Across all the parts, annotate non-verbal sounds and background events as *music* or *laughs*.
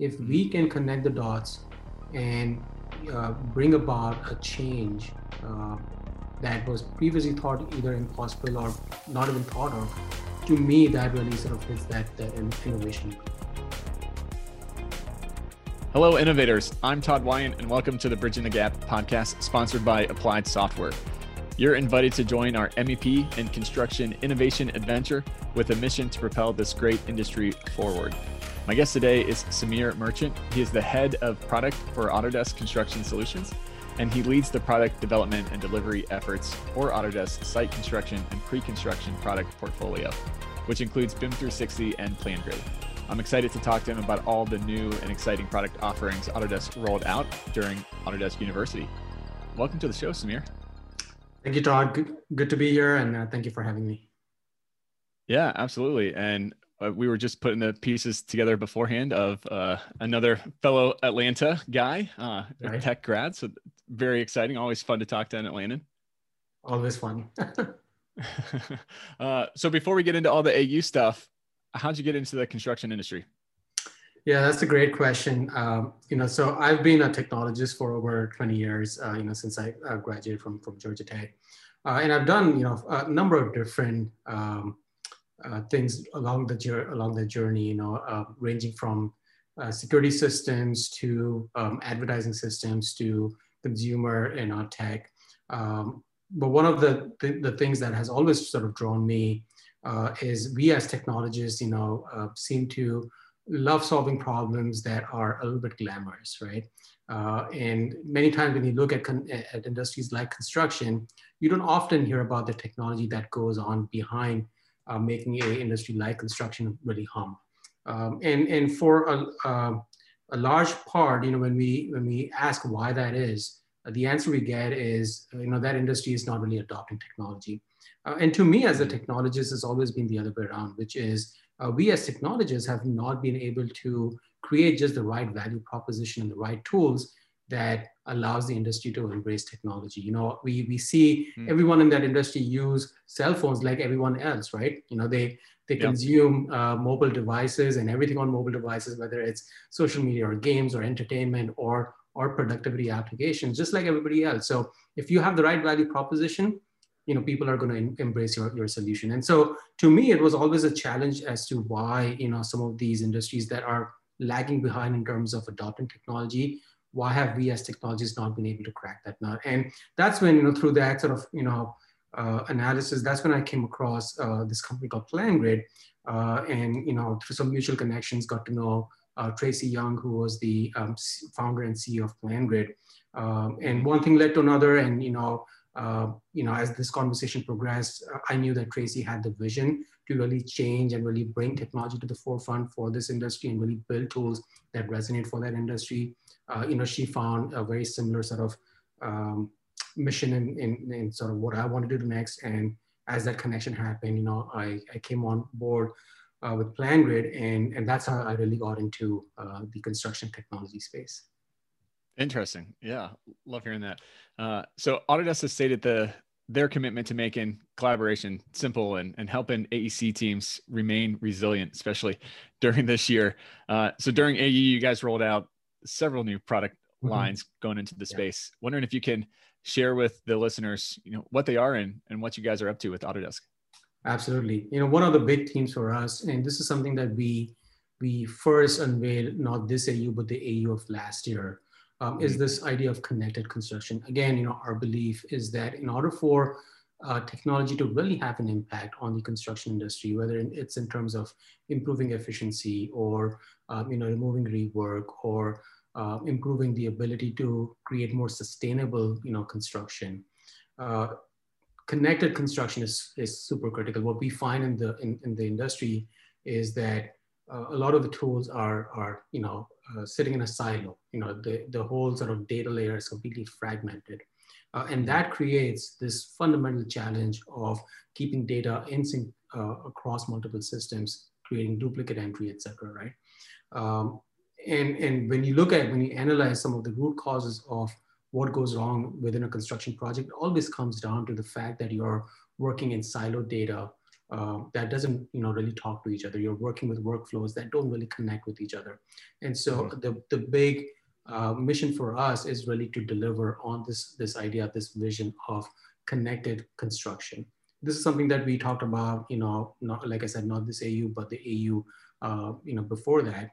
if we can connect the dots and uh, bring about a change uh, that was previously thought either impossible or not even thought of, to me, that really sort of hits that, that innovation. Hello, innovators. I'm Todd Wyant, and welcome to the Bridging the Gap podcast sponsored by Applied Software. You're invited to join our MEP and construction innovation adventure with a mission to propel this great industry forward. My guest today is Samir Merchant. He is the head of product for Autodesk Construction Solutions, and he leads the product development and delivery efforts for Autodesk site construction and pre construction product portfolio, which includes BIM 360 and PlanGrid. I'm excited to talk to him about all the new and exciting product offerings Autodesk rolled out during Autodesk University. Welcome to the show, Samir. Thank you, Todd. Good, good to be here, and uh, thank you for having me. Yeah, absolutely. And we were just putting the pieces together beforehand of uh, another fellow Atlanta guy, uh, right. tech grad. So very exciting. Always fun to talk to an Atlantan. Always fun. *laughs* *laughs* uh, so before we get into all the AU stuff, how'd you get into the construction industry? Yeah, that's a great question. Um, you know, so I've been a technologist for over 20 years. Uh, you know, since I uh, graduated from from Georgia Tech, uh, and I've done you know a number of different um, uh, things along the along the journey. You know, uh, ranging from uh, security systems to um, advertising systems to consumer and you tech. Um, but one of the, the, the things that has always sort of drawn me uh, is we as technologists, you know, uh, seem to love solving problems that are a little bit glamorous, right? Uh, and many times when you look at, at industries like construction, you don't often hear about the technology that goes on behind uh, making a industry like construction really hum. Um, and, and for a, uh, a large part, you know, when we, when we ask why that is, uh, the answer we get is, you know, that industry is not really adopting technology. Uh, and to me as a technologist, it's always been the other way around, which is uh, we as technologists have not been able to create just the right value proposition and the right tools that allows the industry to embrace technology. You know, we, we see mm. everyone in that industry use cell phones like everyone else, right? You know, they, they yep. consume uh, mobile devices and everything on mobile devices, whether it's social media or games or entertainment or, or productivity applications, just like everybody else. So if you have the right value proposition, you know, people are going to embrace your, your solution. And so to me, it was always a challenge as to why, you know, some of these industries that are lagging behind in terms of adopting technology why have we as technologists not been able to crack that nut? And that's when, you know, through that sort of, you know, uh, analysis, that's when I came across uh, this company called PlanGrid. Uh, and, you know, through some mutual connections, got to know uh, Tracy Young, who was the um, founder and CEO of PlanGrid. Um, and one thing led to another. And, you know, uh, you know, as this conversation progressed, uh, I knew that Tracy had the vision to really change and really bring technology to the forefront for this industry and really build tools that resonate for that industry you know, she found a very similar sort of um, mission in, in, in, sort of what I wanted to do next. And as that connection happened, you know, I, I came on board uh, with PlanGrid and, and that's how I really got into uh, the construction technology space. Interesting. Yeah. Love hearing that. Uh, so Autodesk has stated the, their commitment to making collaboration simple and, and helping AEC teams remain resilient, especially during this year. Uh, so during AU, you guys rolled out several new product mm-hmm. lines going into the space. Yeah. Wondering if you can share with the listeners, you know, what they are and, and what you guys are up to with Autodesk. Absolutely. You know, one of the big themes for us, and this is something that we we first unveiled not this AU but the AU of last year, um, is mm-hmm. this idea of connected construction. Again, you know, our belief is that in order for uh, technology to really have an impact on the construction industry, whether it's in terms of improving efficiency or um, you know removing rework or uh, improving the ability to create more sustainable you know construction. Uh, connected construction is, is super critical. What we find in the in, in the industry is that uh, a lot of the tools are are you know uh, sitting in a silo. You know the the whole sort of data layer is completely fragmented. Uh, and that creates this fundamental challenge of keeping data in sync uh, across multiple systems, creating duplicate entry, et cetera, right? Um, and, and when you look at, when you analyze some of the root causes of what goes wrong within a construction project, it always comes down to the fact that you're working in siloed data uh, that doesn't you know really talk to each other. You're working with workflows that don't really connect with each other. And so mm-hmm. the, the big uh, mission for us is really to deliver on this, this idea, this vision of connected construction. This is something that we talked about, you know, not like I said, not this AU, but the AU, uh, you know, before that.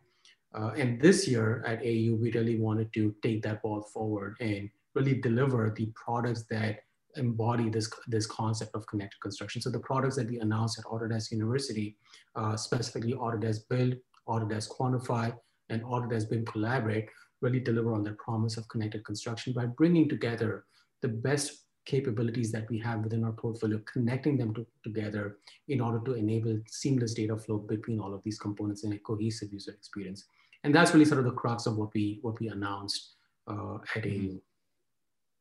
Uh, and this year at AU, we really wanted to take that ball forward and really deliver the products that embody this, this concept of connected construction. So the products that we announced at Autodesk University, uh, specifically Autodesk Build, Autodesk Quantify, and Autodesk BIM Collaborate really deliver on their promise of connected construction by bringing together the best capabilities that we have within our portfolio, connecting them to, together in order to enable seamless data flow between all of these components in a cohesive user experience. And that's really sort of the crux of what we what we announced uh, at mm-hmm. AU.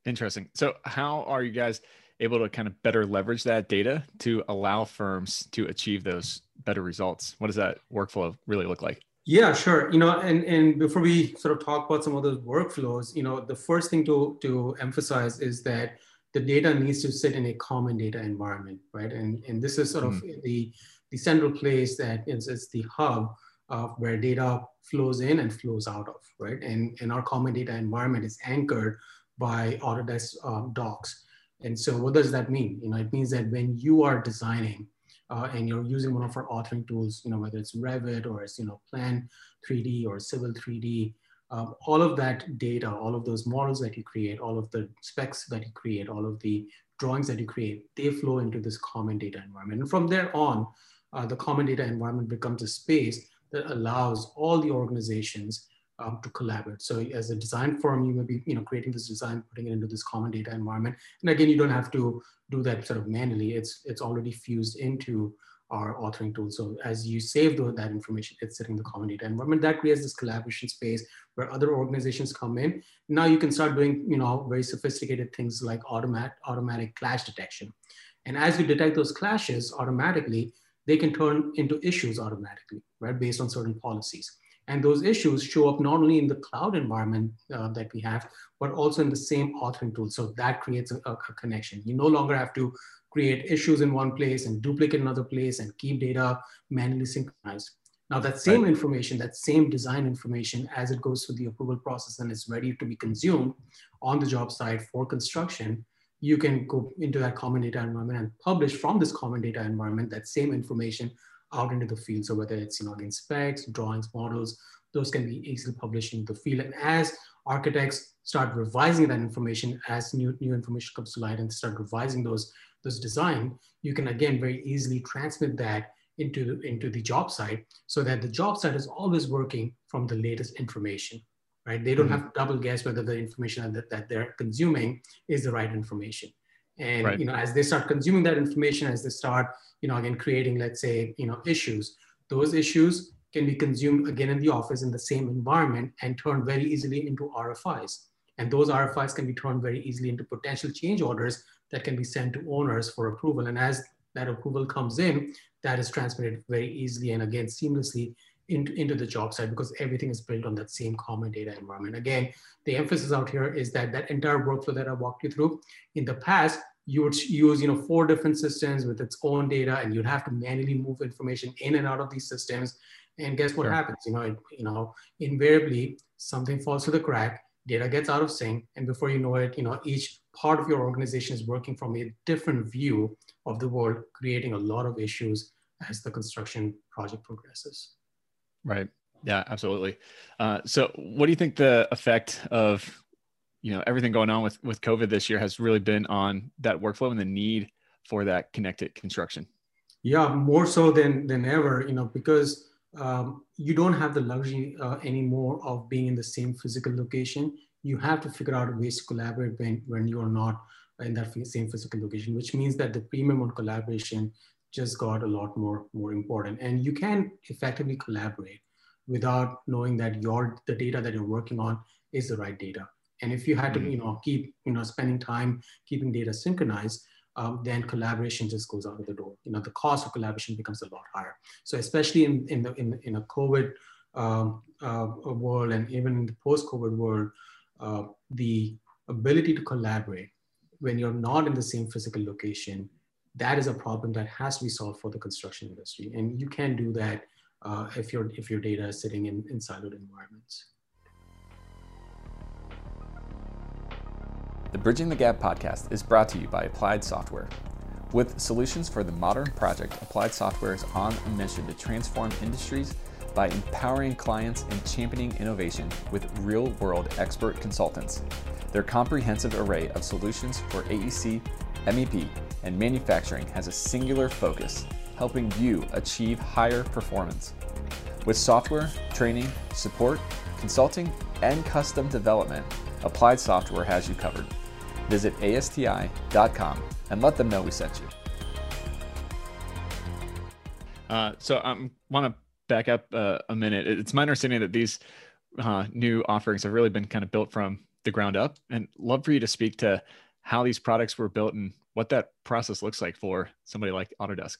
Interesting. So, how are you guys able to kind of better leverage that data to allow firms to achieve those better results? What does that workflow really look like? Yeah, sure. You know, and, and before we sort of talk about some of those workflows, you know, the first thing to, to emphasize is that the data needs to sit in a common data environment, right? And, and this is sort of mm. the, the central place that is, is the hub of where data flows in and flows out of, right? And, and our common data environment is anchored by Autodesk um, docs. And so what does that mean? You know, it means that when you are designing uh, and you're using one of our authoring tools, you know, whether it's Revit or it's, you know, Plant 3D or Civil 3D, um, all of that data, all of those models that you create, all of the specs that you create, all of the drawings that you create, they flow into this common data environment. And from there on, uh, the common data environment becomes a space that allows all the organizations um, to collaborate. So as a design firm, you may be you know creating this design, putting it into this common data environment. And again, you don't have to do that sort of manually. It's it's already fused into our authoring tool. So as you save that information, it's sitting in the common data environment. That creates this collaboration space where other organizations come in. Now you can start doing you know very sophisticated things like automatic automatic clash detection. And as you detect those clashes automatically, they can turn into issues automatically, right, based on certain policies. And those issues show up not only in the cloud environment uh, that we have, but also in the same authoring tool. So that creates a, a, connection. You no longer have to create issues in one place and duplicate another place and keep data manually synchronized. Now that same right. information, that same design information, as it goes through the approval process and is ready to be consumed on the job site for construction, you can go into that common data environment and publish from this common data environment that same information out into the field. So whether it's, you know, again, specs, drawings, models, those can be easily published into the field. And as architects start revising that information, as new, new information comes to light and start revising those, those design, you can again very easily transmit that into, into the job site so that the job site is always working from the latest information, right? They don't mm-hmm. have to double guess whether the information that, that they're consuming is the right information. And right. you know, as they start consuming that information, as they start, you know, again creating, let's say, you know, issues, those issues can be consumed again in the office in the same environment and turned very easily into RFIs. And those RFIs can be turned very easily into potential change orders that can be sent to owners for approval. And as that approval comes in, that is transmitted very easily and again seamlessly into, into the job site because everything is built on that same common data environment. Again, the emphasis out here is that that entire workflow that I walked you through, in the past, you would use you know four different systems with its own data and you'd have to manually move information in and out of these systems and guess what sure. happens you know it, you know invariably something falls through the crack data gets out of sync and before you know it you know each part of your organization is working from a different view of the world creating a lot of issues as the construction project progresses Right. Yeah, absolutely. Uh, so, what do you think the effect of you know everything going on with with COVID this year has really been on that workflow and the need for that connected construction? Yeah, more so than than ever. You know, because um, you don't have the luxury uh, anymore of being in the same physical location. You have to figure out ways to collaborate when when you are not in that same physical location, which means that the premium on collaboration just got a lot more more important and you can effectively collaborate without knowing that your the data that you're working on is the right data and if you had to mm-hmm. you know keep you know spending time keeping data synchronized um, then collaboration just goes out of the door you know the cost of collaboration becomes a lot higher so especially in in the in, in a covid um, uh, world and even in the post-covid world uh, the ability to collaborate when you're not in the same physical location that is a problem that has to be solved for the construction industry. And you can do that uh, if, your, if your data is sitting in, in siloed environments. The Bridging the Gap podcast is brought to you by Applied Software. With solutions for the modern project, Applied Software is on a mission to transform industries by empowering clients and championing innovation with real world expert consultants. Their comprehensive array of solutions for AEC, MEP, and manufacturing has a singular focus, helping you achieve higher performance. With software, training, support, consulting, and custom development, Applied Software has you covered. Visit ASTI.com and let them know we sent you. Uh, so I um, want to back up uh, a minute. It's my understanding that these uh, new offerings have really been kind of built from the ground up, and love for you to speak to how these products were built and what that process looks like for somebody like Autodesk.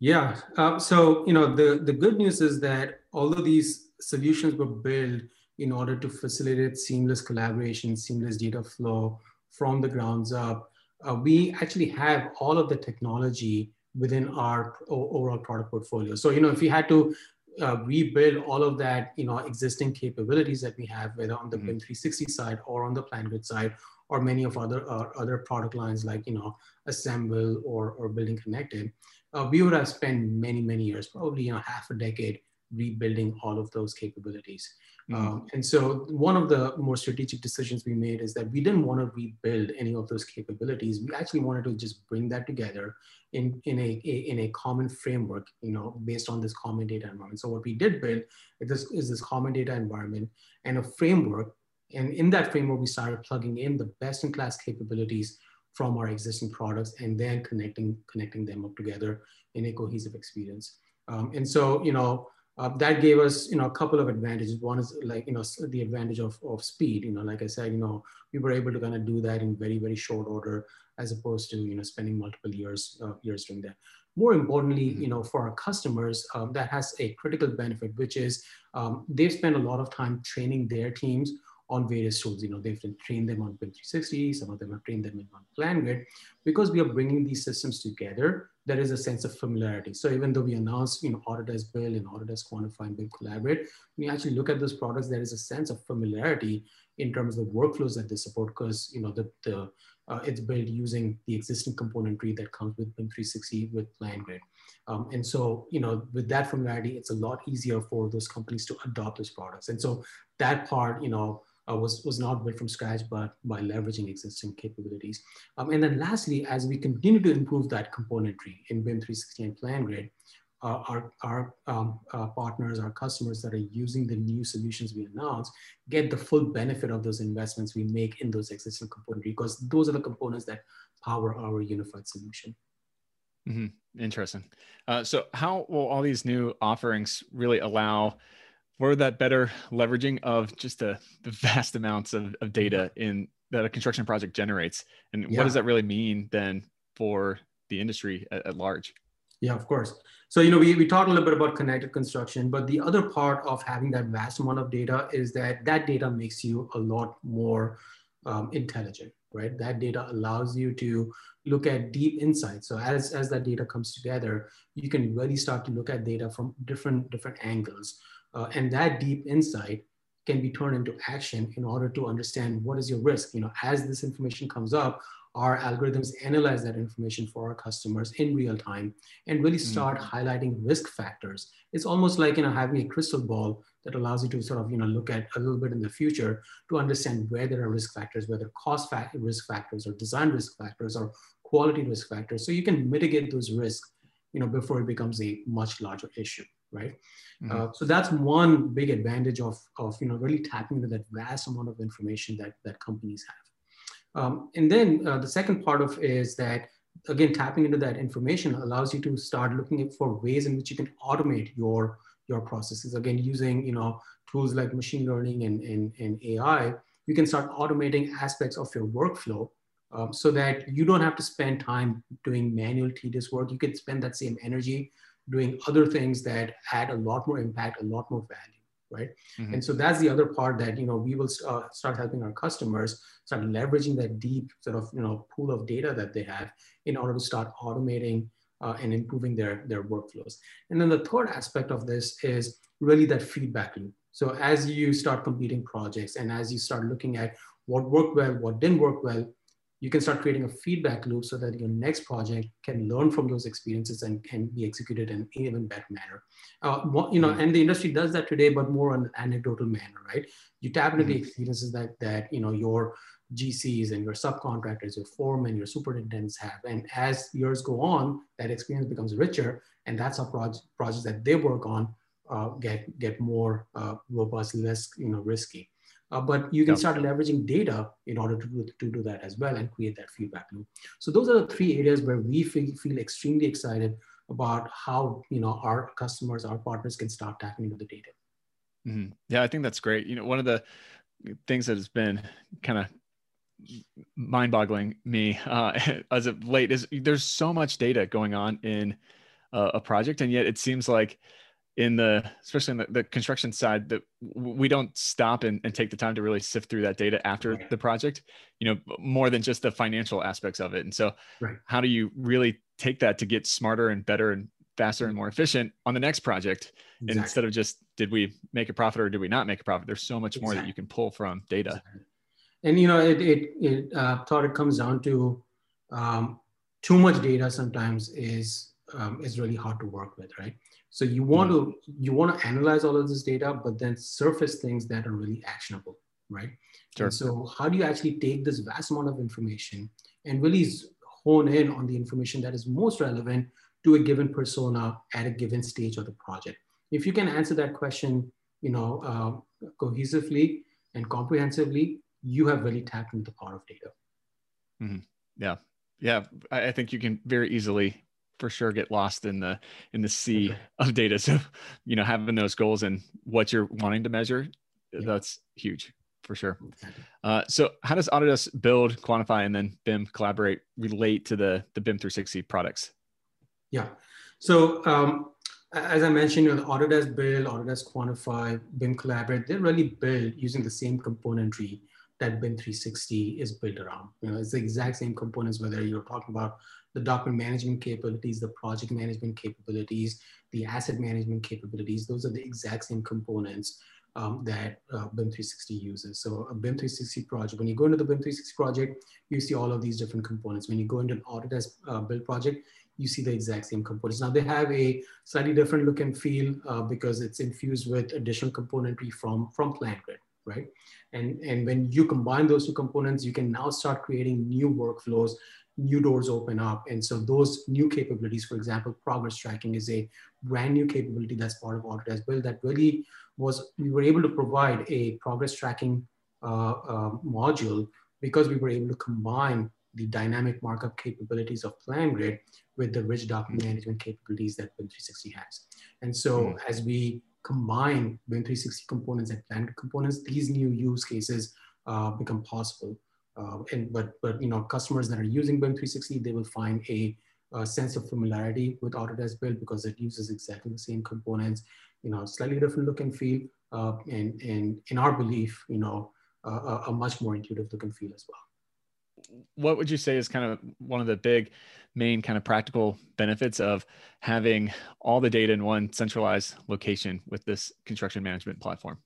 Yeah. Uh, so you know the the good news is that although these solutions were built in order to facilitate seamless collaboration, seamless data flow from the grounds up, uh, we actually have all of the technology within our overall product portfolio. So, you know, if we had to uh, rebuild all of that, you know, existing capabilities that we have, whether on the mm-hmm. BIM 360 side or on the PlanGrid side, or many of other uh, other product lines like, you know, Assemble or, or Building Connected, uh, we would have spent many, many years, probably, you know, half a decade rebuilding all of those capabilities. Mm-hmm. Um, and so one of the more strategic decisions we made is that we didn't want to rebuild any of those capabilities. We actually wanted to just bring that together in, in, a, a in a common framework, you know, based on this common data environment. So what we did build is this, is this common data environment and a framework. And in that framework, we started plugging in the best in class capabilities from our existing products and then connecting, connecting them up together in a cohesive experience. Um, and so, you know, uh, that gave us, you know, a couple of advantages. One is like, you know, the advantage of, of speed, you know, like I said, you know, we were able to kind of do that in very, very short order, as opposed to, you know, spending multiple years, uh, years doing that. More importantly, mm-hmm. you know, for our customers, um, that has a critical benefit, which is um, they've spent a lot of time training their teams on various tools. You know, they've trained them on BIM 360, some of them have trained them on PlanGrid. Because we are bringing these systems together, there is a sense of familiarity. So even though we announce, you know, Autodesk Build and Autodesk Quantify and BIM Collaborate, when you actually look at those products, there is a sense of familiarity in terms of the workflows that they support because, you know, the, the uh, it's built using the existing componentry that comes with BIM 360 with PlanGrid. Um, and so, you know, with that familiarity, it's a lot easier for those companies to adopt those products. And so that part, you know, uh, was, was not built from scratch, but by leveraging existing capabilities. Um, and then lastly, as we continue to improve that componentry in BIM 360 and PlanGrid, uh, our, our um, uh, partners, our customers that are using the new solutions we announce get the full benefit of those investments we make in those existing componentry because those are the components that power our unified solution. Mm-hmm. Interesting. Uh, so, how will all these new offerings really allow for that better leveraging of just the, the vast amounts of, of data in that a construction project generates? And yeah. what does that really mean then for the industry at, at, large? Yeah of course. So you know we, we talked a little bit about connected construction but the other part of having that vast amount of data is that that data makes you a lot more um, intelligent right? That data allows you to look at deep insights. So as as that data comes together you can really start to look at data from different different angles uh, and that deep insight can be turned into action in order to understand what is your risk. You know, as this information comes up, our algorithms analyze that information for our customers in real time and really start mm-hmm. highlighting risk factors. It's almost like you know having a crystal ball that allows you to sort of you know look at a little bit in the future to understand where there are risk factors, whether cost risk factors or design risk factors or quality risk factors, so you can mitigate those risks you know before it becomes a much larger issue right? Mm-hmm. Uh, so that's one big advantage of, of you know really tapping into that vast amount of information that that companies have. Um, and then uh, the second part of is that again tapping into that information allows you to start looking for ways in which you can automate your your processes. Again, using you know tools like machine learning and, and, and AI, you can start automating aspects of your workflow um, so that you don't have to spend time doing manual tedious work. You can spend that same energy doing other things that add a lot more impact, a lot more value, right? Mm-hmm. And so that's the other part that you know we will uh, start helping our customers start leveraging that deep sort of you know pool of data that they have in order to start automating uh, and improving their their workflows. And then the third aspect of this is really that feedback loop. So as you start completing projects and as you start looking at what worked well, what didn't work well, you can start creating a feedback loop so that your next project can learn from those experiences and can be executed in an even better manner. Uh, you know, mm-hmm. and the industry does that today, but more on an anecdotal manner, right? You tap into mm-hmm. the experiences that that you know your GCs and your subcontractors, your foremen, your superintendents have, and as years go on, that experience becomes richer, and that's how project, projects that they work on uh, get get more uh, robust, less you know risky. Uh, but you can start leveraging data in order to do, to do that as well and create that feedback loop. So those are the three areas where we feel, feel extremely excited about how you know our customers, our partners can start tapping into the data. Mm-hmm. Yeah, I think that's great. You know, one of the things that has been kind of mind-boggling me uh, *laughs* as of late is there's so much data going on in uh, a project, and yet it seems like in the especially in the, the construction side that we don't stop and, and, take the time to really sift through that data after right. the project you know more than just the financial aspects of it and so right. how do you really take that to get smarter and better and faster and more efficient on the next project exactly. instead of just did we make a profit or did we not make a profit there's so much exactly. more that you can pull from data exactly. and you know it it, it uh, thought it comes down to um, too much data sometimes is um, is really hard to work with right so you want to you want to analyze all of this data, but then surface things that are really actionable, right? Sure. And so how do you actually take this vast amount of information and really hone in on the information that is most relevant to a given persona at a given stage of the project? If you can answer that question, you know, uh, cohesively and comprehensively, you have really tapped into the power of data. Mm-hmm. Yeah, yeah. I think you can very easily for sure get lost in the in the sea *laughs* of data. So you know having those goals and what you're wanting to measure yeah. that's huge for sure. Uh, so how does autodesk build quantify and then bim collaborate relate to the the bim 360 products? Yeah. So um, as i mentioned you know, autodesk build autodesk quantify bim collaborate they're really built using the same componentry that BIM 360 is built around. You know, it's the exact same components, whether you're talking about the document management capabilities, the project management capabilities, the asset management capabilities. Those are the exact same components um, that uh, BIM 360 uses. So a BIM 360 project, when you go into the BIM 360 project, you see all of these different components. When you go into an Autodesk uh, build project, you see the exact same components. Now they have a slightly different look and feel uh, because it's infused with additional componentry from, from PlanGrid right? And, and when you combine those two components, you can now start creating new workflows, new doors open up. And so those new capabilities, for example, progress tracking is a brand new capability that's part of Autodesk Build that really was, we were able to provide a progress tracking uh, uh, module because we were able to combine the dynamic markup capabilities of PlanGrid with the rich document management capabilities that BIM 360 has. And so mm. as we combine BIM 360 components and PlanGrid components, these new use cases uh, become possible. Uh, and but but you know customers that are using BIM 360, they will find a, a, sense of familiarity with Autodesk Build because it uses exactly the same components, you know, slightly different look and feel, uh, and and in our belief, you know, a, a much more intuitive look and feel as well. What would you say is kind of one of the big main kind of practical benefits of having all the data in one centralized location with this construction management platform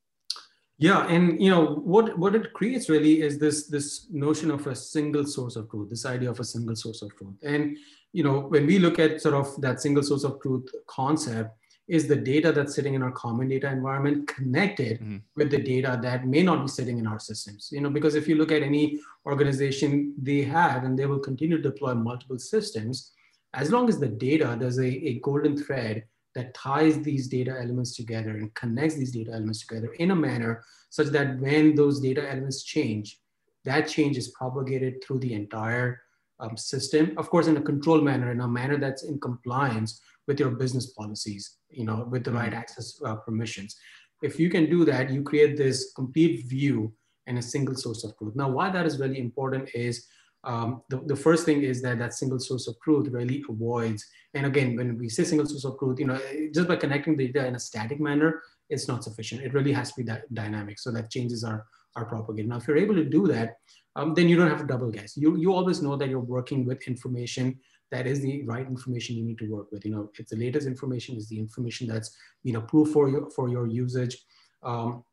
yeah and you know what what it creates really is this this notion of a single source of truth this idea of a single source of truth and you know when we look at sort of that single source of truth concept is the data that's sitting in our common data environment connected mm-hmm. with the data that may not be sitting in our systems you know because if you look at any organization they have and they will continue to deploy multiple systems as long as the data there's a, a golden thread that ties these data elements together and connects these data elements together in a manner such that when those data elements change that change is propagated through the entire um, system of course in a controlled manner in a manner that's in compliance with your business policies, you know, with the right mm-hmm. access uh, permissions. If you can do that, you create this complete view and a single source of truth. Now, why that is really important is um, the, the first thing is that that single source of truth really avoids, and again, when we say single source of truth, you know, just by connecting the data in a static manner, it's not sufficient. It really has to be that dynamic so that changes are, are propagated. Now, if you're able to do that, um, then you don't have to double guess. You, you always know that you're working with information that is the right information you need to work with. You know, it's the latest information, is the information that's been approved for your, for your usage. Um,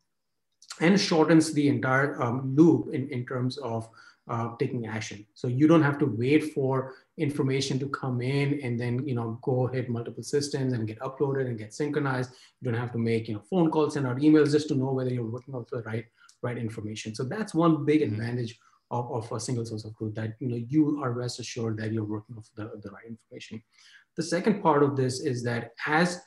and shortens the entire um, loop in, in terms of uh, taking action. So you don't have to wait for information to come in and then you know go hit multiple systems and get uploaded and get synchronized. You don't have to make you know phone calls and out emails just to know whether you're working off the right right information. So that's one big mm-hmm. advantage of, of a single source of truth that you know you are rest assured that you're working off the, the right information. The second part of this is that as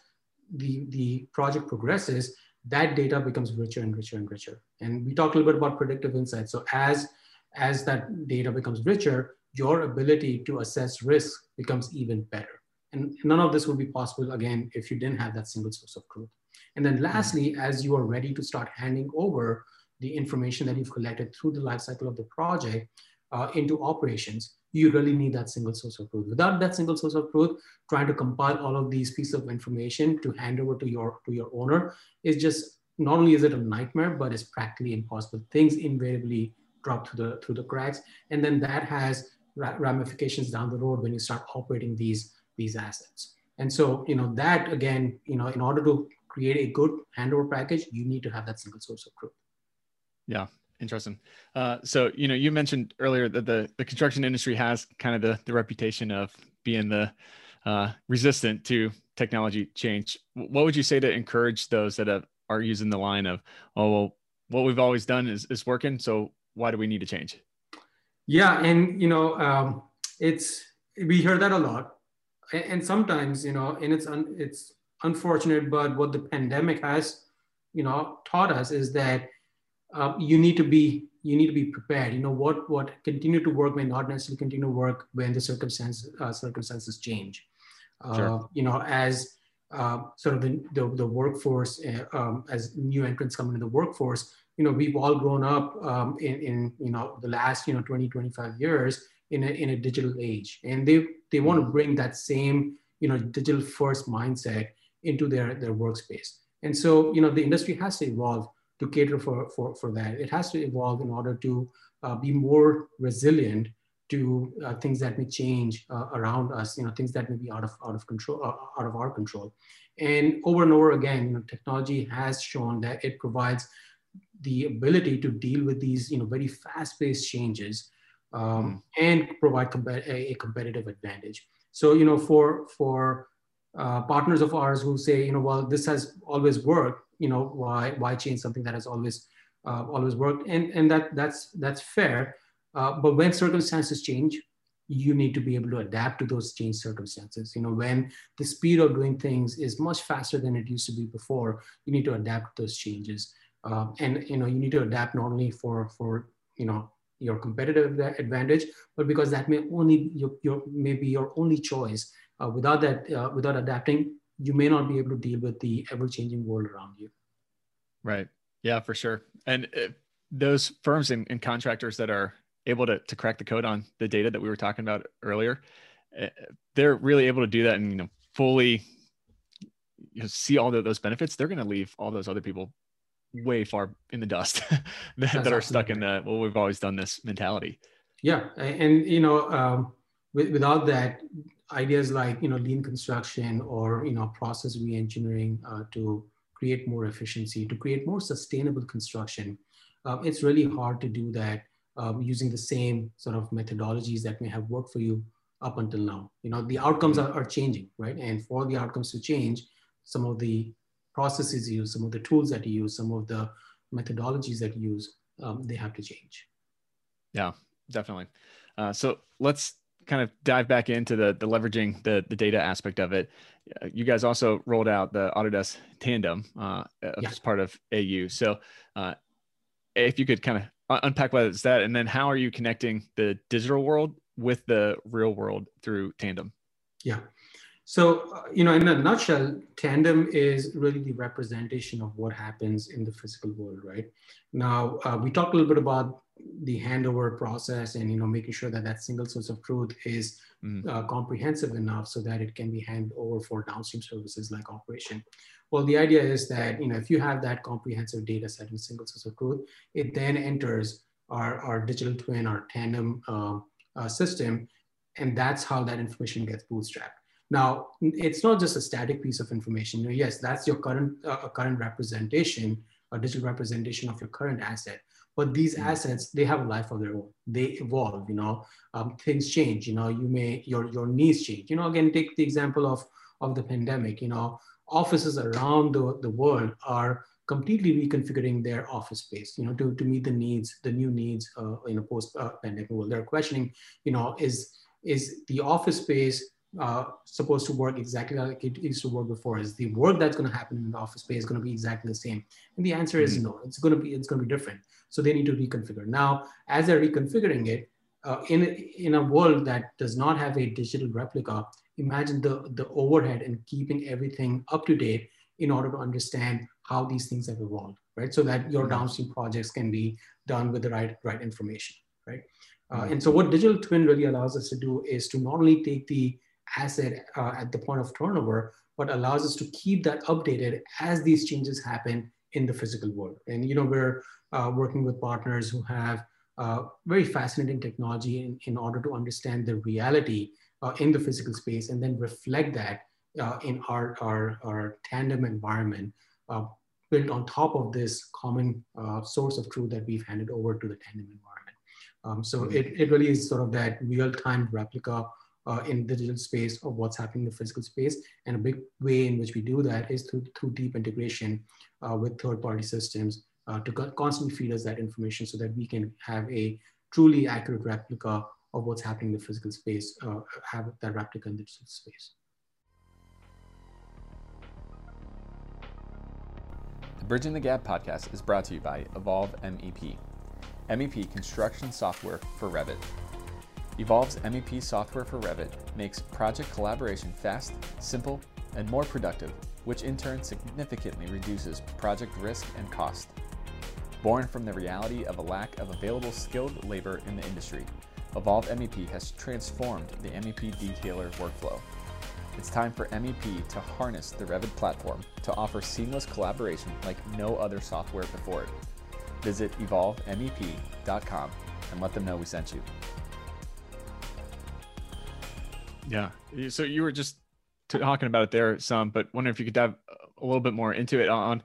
the, the project progresses, that data becomes richer and richer and richer. And we talked a little bit about predictive insight. So as, as that data becomes richer, your ability to assess risk becomes even better. And none of this would be possible again if you didn't have that single source of truth. And then lastly, as you are ready to start handing over the information that you've collected through the lifecycle of the project uh, into operations, you really need that single source of truth. Without that single source of truth, trying to compile all of these pieces of information to hand over to your to your owner is just not only is it a nightmare, but it's practically impossible. Things invariably drop through the through the cracks, and then that has ramifications down the road when you start operating these these assets. And so, you know, that again, you know, in order to create a good handover package, you need to have that single source of truth. Yeah, Interesting. Uh, so, you know, you mentioned earlier that the, the construction industry has kind of the, the reputation of being the uh, resistant to technology change. What would you say to encourage those that have, are using the line of, oh, well, what we've always done is, is working. So why do we need to change? Yeah. And, you know, um, it's, we hear that a lot. And sometimes, you know, and it's, un, it's unfortunate, but what the pandemic has, you know, taught us is that uh, you need to be you need to be prepared. You know what what continue to work may not necessarily continue to work when the circumstances uh, circumstances change. Uh, sure. You know, as uh, sort of the the, the workforce uh, um, as new entrants come into the workforce. You know, we've all grown up um, in, in you know the last you know 20 25 years in a, in a digital age, and they they want to bring that same you know digital first mindset into their their workspace. And so you know the industry has to evolve to cater for, for, for that. It has to evolve in order to uh, be more resilient to uh, things that may change uh, around us, you know, things that may be out of, out of control, uh, out of our control. And over and over again, you know, technology has shown that it provides the ability to deal with these, you know, very fast-paced changes um, and provide a, competitive advantage. So, you know, for, for uh, partners of ours who say, you know, well, this has always worked, you know why why change something that has always uh, always worked? And and that that's that's fair. Uh, but when circumstances change you need to be able to adapt to those changed circumstances. You know when the speed of doing things is much faster than it used to be before you need to adapt to those changes uh, and you know you need to adapt not only for for you know your competitive advantage but because that may only your, your may be your only choice uh, without that uh, without adapting you may not be able to deal with the ever changing world around you. Right. Yeah, for sure. And uh, those firms and, and, contractors that are able to, to crack the code on the data that we were talking about earlier, uh, they're really able to do that and, you know, fully you know, see all the, those benefits. They're going to leave all those other people way far in the dust *laughs* that, that, are stuck in the, well, we've always done this mentality. Yeah. And, you know, um, without that, ideas like you know lean construction or you know process reengineering uh, to create more efficiency, to create more sustainable construction. Uh, it's really hard to do that um, using the same sort of methodologies that may have worked for you up until now. You know, the outcomes are, are changing, right? And for the outcomes to change, some of the processes you use, some of the tools that you use, some of the methodologies that you use, um, they have to change. Yeah, definitely. Uh, so let's kind of dive back into the the leveraging the the data aspect of it, uh, you guys also rolled out the Autodesk Tandem uh, yeah. as part of AU. So, uh, if you could kind of unpack what is that, and then how are you connecting the digital world with the real world through Tandem? Yeah. So, uh, you know, in a nutshell, Tandem is really the representation of what happens in the physical world, right? Now, uh, we talked a little bit about the handover process and you know making sure that that single source of truth is mm. uh, comprehensive enough so that it can be handed over for downstream services like operation well the idea is that you know if you have that comprehensive data set and single source of truth it then enters our, our digital twin our tandem uh, uh, system and that's how that information gets bootstrapped now it's not just a static piece of information. You know, yes that's your current uh, current representation a digital representation of your current asset. But these mm. assets they have a life of their own. They evolve you know. Um, things change you know. You may your your needs change. You know again take the example of of the pandemic you know. Offices around the, the world are completely reconfiguring their office space you know to, to meet the needs the new needs uh, in a post uh, pandemic world. They're questioning you know is is the office space uh, supposed to work exactly like it used to work before? Is the work that's going to happen in the office space going to be exactly the same? And the answer is mm-hmm. no. It's going to be it's going to be different. So they need to reconfigure. Now, as they're reconfiguring it, uh, in in a world that does not have a digital replica, imagine the the overhead and keeping everything up to date in order to understand how these things have evolved, right? So that your mm-hmm. downstream projects can be done with the right right information, right? Uh, mm-hmm. and so what digital twin really allows us to do is to not only take the asset uh, at the point of turnover, but allows us to keep that updated as these changes happen in the physical world. And you know, we're uh, working with partners who have uh, very fascinating technology in, in order to understand the reality uh, in the physical space and then reflect that uh, in our, our, our tandem environment uh, built on top of this common source of truth that we've handed over to the tandem environment. Um, so mm-hmm. it, it really is sort of that real-time replica uh, in the digital space of what's happening in the physical space. And a big way in which we do that is through, through deep integration uh, with third-party systems uh, to constantly feed us that information so that we can have a truly accurate replica of what's happening in the physical space, uh, have that replica in the digital space. The Bridging the Gap podcast is brought to you by Evolve MEP. MEP construction software for Revit. Evolve's MEP software for Revit makes project collaboration fast, simple, and more productive, which in turn significantly reduces project risk and cost. Born from the reality of a lack of available skilled labor in the industry, Evolve MEP has transformed the MEP detailer workflow. It's time for MEP to harness the Revit platform to offer seamless collaboration like no other software before it. Visit evolvemep.com and let them know we sent you. Yeah. So you were just talking about it there some, but wonder if you could dive a little bit more into it on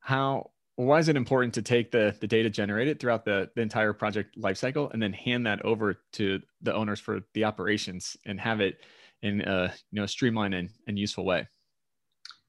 how why is it important to take the the data generated throughout the, the entire project lifecycle and then hand that over to the owners for the operations and have it in a you know streamlined and, and useful way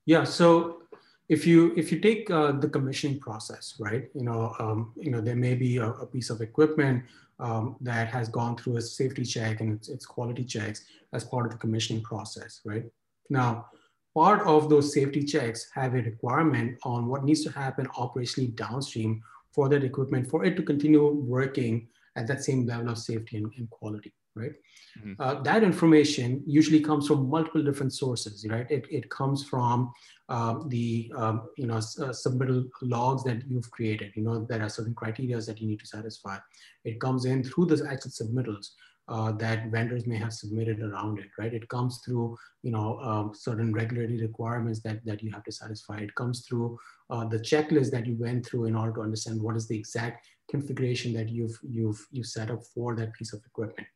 yeah so if you if you take uh, the commissioning process right you know um, you know there may be a, a piece of equipment um, that has gone through a safety check and its, its quality checks as part of the commissioning process, right? Now, part of those safety checks have a requirement on what needs to happen operationally downstream for that equipment for it to continue working at that same level of safety and, and quality, right? Mm-hmm. Uh, that information usually comes from multiple different sources, right? It, it comes from um, the um, you know uh, submittal logs that you've created. You know there are certain criteria that you need to satisfy. It comes in through the actual submittals uh, that vendors may have submitted around it, right? It comes through you know um, certain regulatory requirements that that you have to satisfy. It comes through uh, the checklist that you went through in order to understand what is the exact configuration that you've you've you set up for that piece of equipment.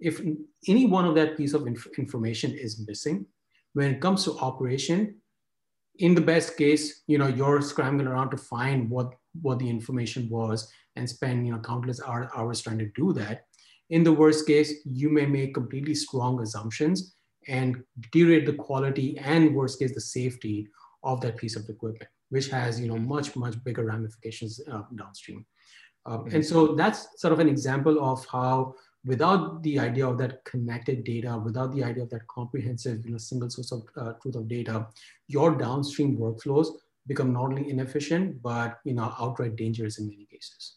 If any one of that piece of inf information is missing, when it comes to operation, in the best case, you know, you're scrambling around to find what, what the information was and spend, you know, countless hour, hours trying to do that. In the worst case, you may make completely strong assumptions and deteriorate the quality and worst case, the safety of that piece of equipment, which has, you know, much, much bigger ramifications uh, downstream. Um, and so that's sort of an example of how without the idea of that connected data, without the idea of that comprehensive, you know, single source of uh, truth of data, your downstream workflows become not only inefficient, but you know, outright dangerous in many cases.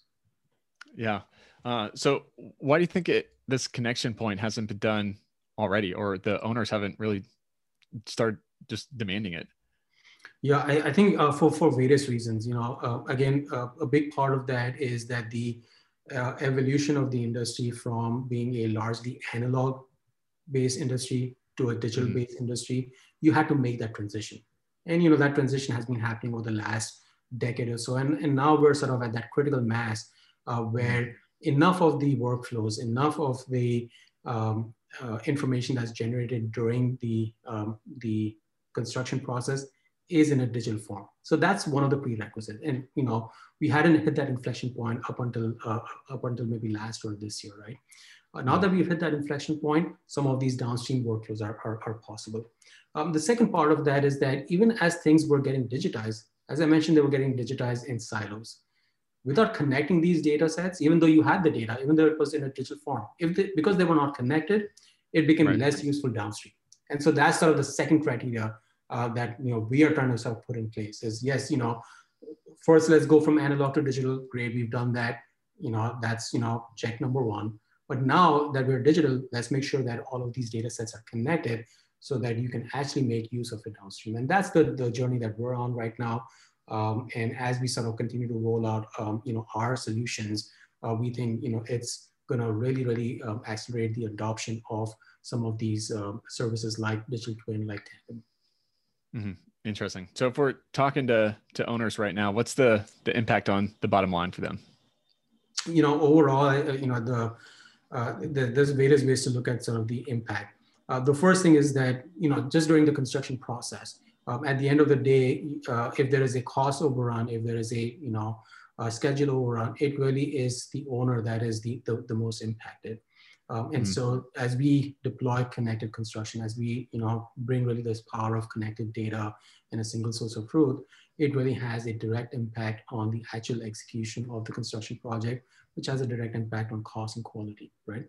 Yeah. Uh, so why do you think it this connection point hasn't been done already, or the owners haven't really started just demanding it? Yeah, I, I think uh, for for various reasons. You know, uh, again, uh, a big part of that is that the uh, evolution of the industry from being a largely analog based industry to a digital based mm-hmm. industry, you had to make that transition. And you know that transition has been happening over the last decade or so. And, and now we're sort of at that critical mass uh, where enough of the workflows, enough of the um, uh, information that's generated during the, um, the construction process is in a digital form. So that's one of the prerequisites. And you know, we hadn't hit that inflection point up until uh, up until maybe last or this year, right? Uh, now that we've hit that inflection point, some of these downstream workflows are, are, are possible. Um, the second part of that is that even as things were getting digitized, as I mentioned, they were getting digitized in silos. Without connecting these data sets, even though you had the data, even though it was in a digital form, if they, because they were not connected, it became right. less useful downstream. And so that's sort of the second criteria uh, that you know we are trying to put in place. Is yes, you know, first let's go from analog to digital. Great, we've done that. You know, that's you know check number one. But now that we're digital, let's make sure that all of these data sets are connected so that you can actually make use of it downstream. And that's the, the journey that we're on right now. Um, and as we sort of continue to roll out, um, you know, our solutions, uh, we think, you know, it's going to really, really um, accelerate the adoption of some of these um, services like digital twin, like Tandem. Mm-hmm. Interesting. So if we're talking to to owners right now, what's the the impact on the bottom line for them? You know, overall, you know, the, uh, the there's various ways to look at sort of the impact. Uh, the first thing is that, you know, just during the construction process, um, at the end of the day, uh, if there is a cost overrun, if there is a, you know, a schedule overrun, it really is the owner that is the, the, the most impacted. Um, and mm-hmm. so as we deploy connected construction, as we, you know, bring really this power of connected data in a single source of truth, it really has a direct impact on the actual execution of the construction project, which has a direct impact on cost and quality, right?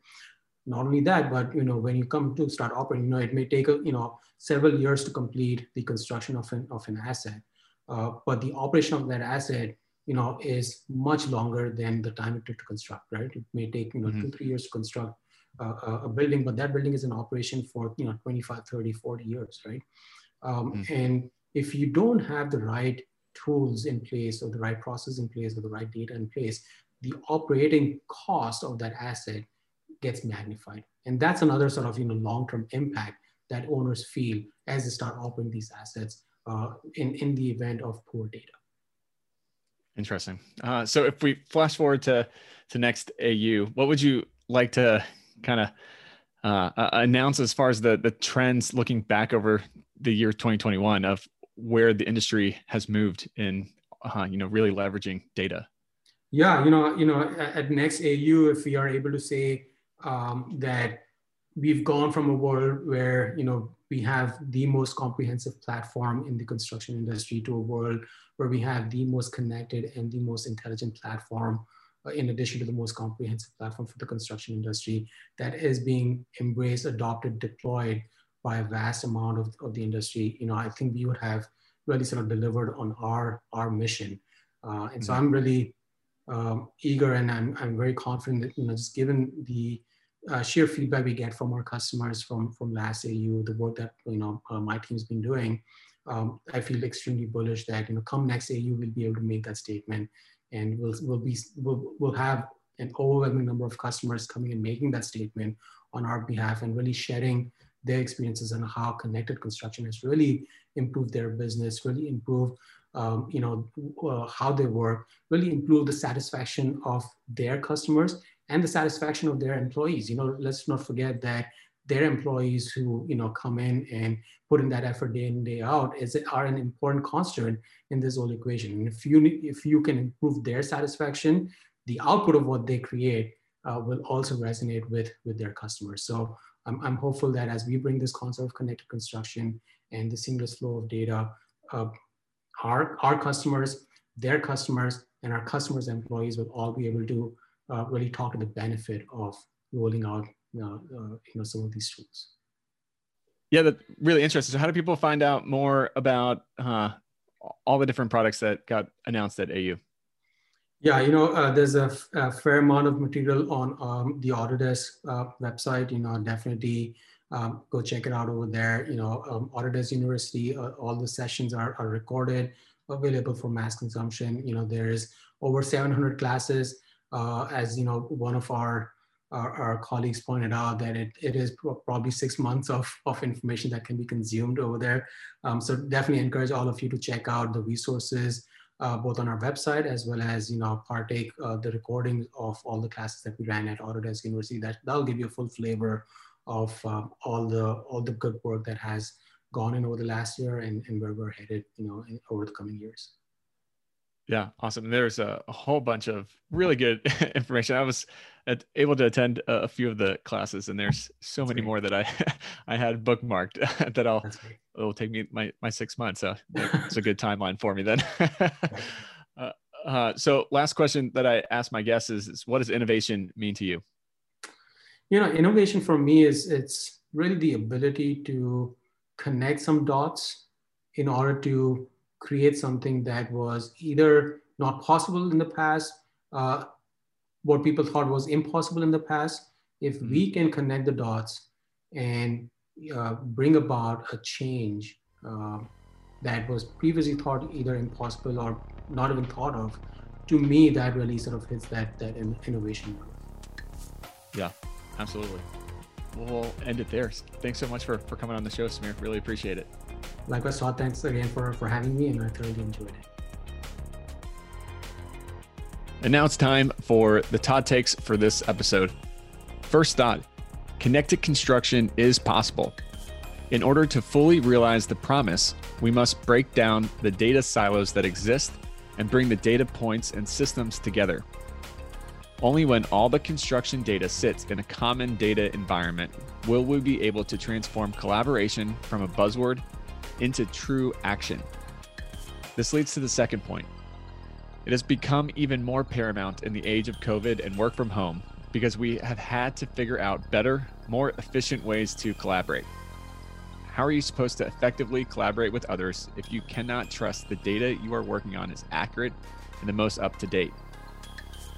not only that, but you know, when you come to start operating, you know, it may take a, you know several years to complete the construction of an of an asset, uh, but the operation of that asset, you know, is much longer than the time it took to construct. Right? It may take you know mm-hmm. two three years to construct uh, a building, but that building is in operation for you know 25, 30, 40 years, right? Um, mm-hmm. And if you don't have the right tools in place or the right process in place or the right data in place, the operating cost of that asset gets magnified. And that's another sort of you know long-term impact that owners feel as they start operating these assets uh, in, in the event of poor data. Interesting. Uh, so if we flash forward to, to next AU, what would you like to kind of uh, announce as far as the, the trends looking back over the year 2021 of where the industry has moved in, uh, you know, really leveraging data? Yeah, you know, you know, at next AU, if we are able to say um, that we've gone from a world where you know we have the most comprehensive platform in the construction industry to a world where we have the most connected and the most intelligent platform in addition to the most comprehensive platform for the construction industry that is being embraced adopted deployed by a vast amount of, of the industry. You know i think we would have really sort of delivered on our our mission. Uh, and so i'm really um, eager and I'm, I'm very confident that you know just given the uh, sheer feedback we get from our customers from from last AU, the work that you know uh, my team's been doing, um, I feel extremely bullish that you know come next AU we'll be able to make that statement, and we'll we'll be we'll, we'll have an overwhelming number of customers coming and making that statement on our behalf and really sharing their experiences and how connected construction has really improved their business, really improved um, you know uh, how they work, really improve the satisfaction of their customers and the satisfaction of their employees. You know, let's not forget that their employees who you know come in and put in that effort day in day out is are an important constituent in this whole equation. And if you if you can improve their satisfaction, the output of what they create uh, will also resonate with with their customers. So I'm, I'm hopeful that as we bring this concept of connected construction and the seamless flow of data, uh, our our customers, their customers, and our customers' employees will all be able to uh, really talk to the benefit of rolling out you know, uh, you know some of these tools. Yeah, that's really interesting. So, how do people find out more about uh, all the different products that got announced at AU? Yeah, you know, uh, there's a, fair amount of material on um, the Autodesk uh, website. You know, definitely um, go check it out over there. You know, um, Autodesk University, uh, all the sessions are, are recorded, available for mass consumption. You know, there's over 700 classes uh, as you know, one of our our, our, colleagues pointed out that it, it is probably six months of, of information that can be consumed over there. Um, so definitely encourage all of you to check out the resources, uh, both on our website as well as you know partake uh, the recordings of all the classes that we ran at Autodesk University. That that'll give you a full flavor of um, all the all the good work that has gone in over the last year and, and where we're headed, you know, in, over the coming years. Yeah, awesome. There's a, a whole bunch of really good *laughs* information. I was able to attend a, a, few of the classes, and there's so That's many great. more that I *laughs* I had bookmarked *laughs* that I'll it'll take me my my six months. So it's a good timeline for me then. uh, uh, so last question that I ask my guests is, is what does innovation mean to you? You know, innovation for me is it's really the ability to connect some dots in order to create something that was either not possible in the past, uh, what people thought was impossible in the past. If mm-hmm. we can connect the dots and uh, bring about a change uh, that was previously thought either impossible or not even thought of, to me, that really sort of hits that that innovation. Yeah, absolutely we'll end it there. Thanks so much for, for coming on the show, Samir. Really appreciate it. Likewise, Todd. Thanks again for, for having me, and I thoroughly enjoyed it. And now it's time for the Todd takes for this episode. First thought connected construction is possible. In order to fully realize the promise, we must break down the data silos that exist and bring the data points and systems together. Only when all the construction data sits in a common data environment will we be able to transform collaboration from a buzzword into true action. This leads to the second point. It has become even more paramount in the age of COVID and work from home because we have had to figure out better, more efficient ways to collaborate. How are you supposed to effectively collaborate with others if you cannot trust the data you are working on is accurate and the most up to date?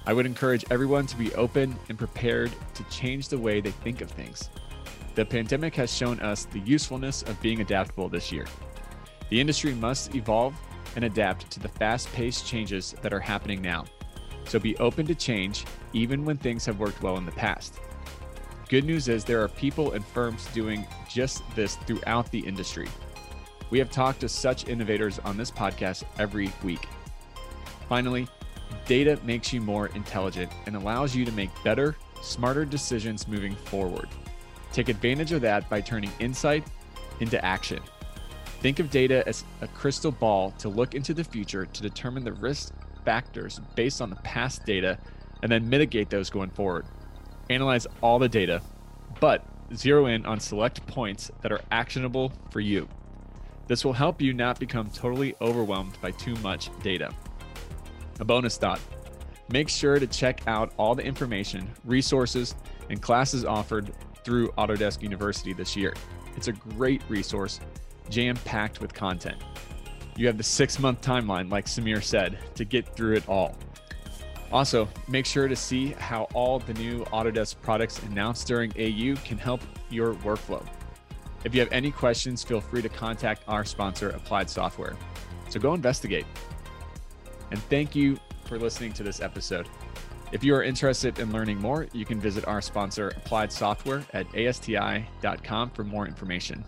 I would encourage everyone to be open and prepared to change the way they think of things. The pandemic has shown us the usefulness of being adaptable this year. The industry must evolve and adapt to the fast paced changes that are happening now. So be open to change, even when things have worked well in the past. Good news is there are people and firms doing just this throughout the industry. We have talked to such innovators on this podcast every week. Finally, Data makes you more intelligent and allows you to make better, smarter decisions moving forward. Take advantage of that by turning insight into action. Think of data as a crystal ball to look into the future to determine the risk factors based on the past data and then mitigate those going forward. Analyze all the data, but zero in on select points that are actionable for you. This will help you not become totally overwhelmed by too much data. A bonus thought make sure to check out all the information, resources, and classes offered through Autodesk University this year. It's a great resource, jam packed with content. You have the six month timeline, like Samir said, to get through it all. Also, make sure to see how all the new Autodesk products announced during AU can help your workflow. If you have any questions, feel free to contact our sponsor, Applied Software. So go investigate. And thank you for listening to this episode. If you are interested in learning more, you can visit our sponsor, Applied Software, at asti.com for more information.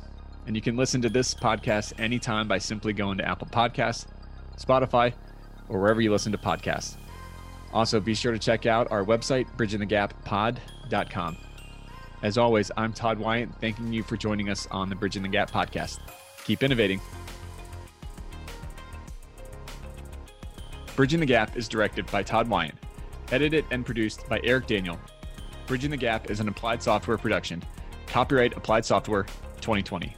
And you can listen to this podcast anytime by simply going to Apple Podcasts, Spotify, or wherever you listen to podcasts. Also, be sure to check out our website, bridgingthegappod.com. As always, I'm Todd Wyant, thanking you for joining us on the Bridging the Gap podcast. Keep innovating. Bridging the Gap is directed by Todd Wyant, edited and produced by Eric Daniel. Bridging the Gap is an applied software production. Copyright Applied Software 2020.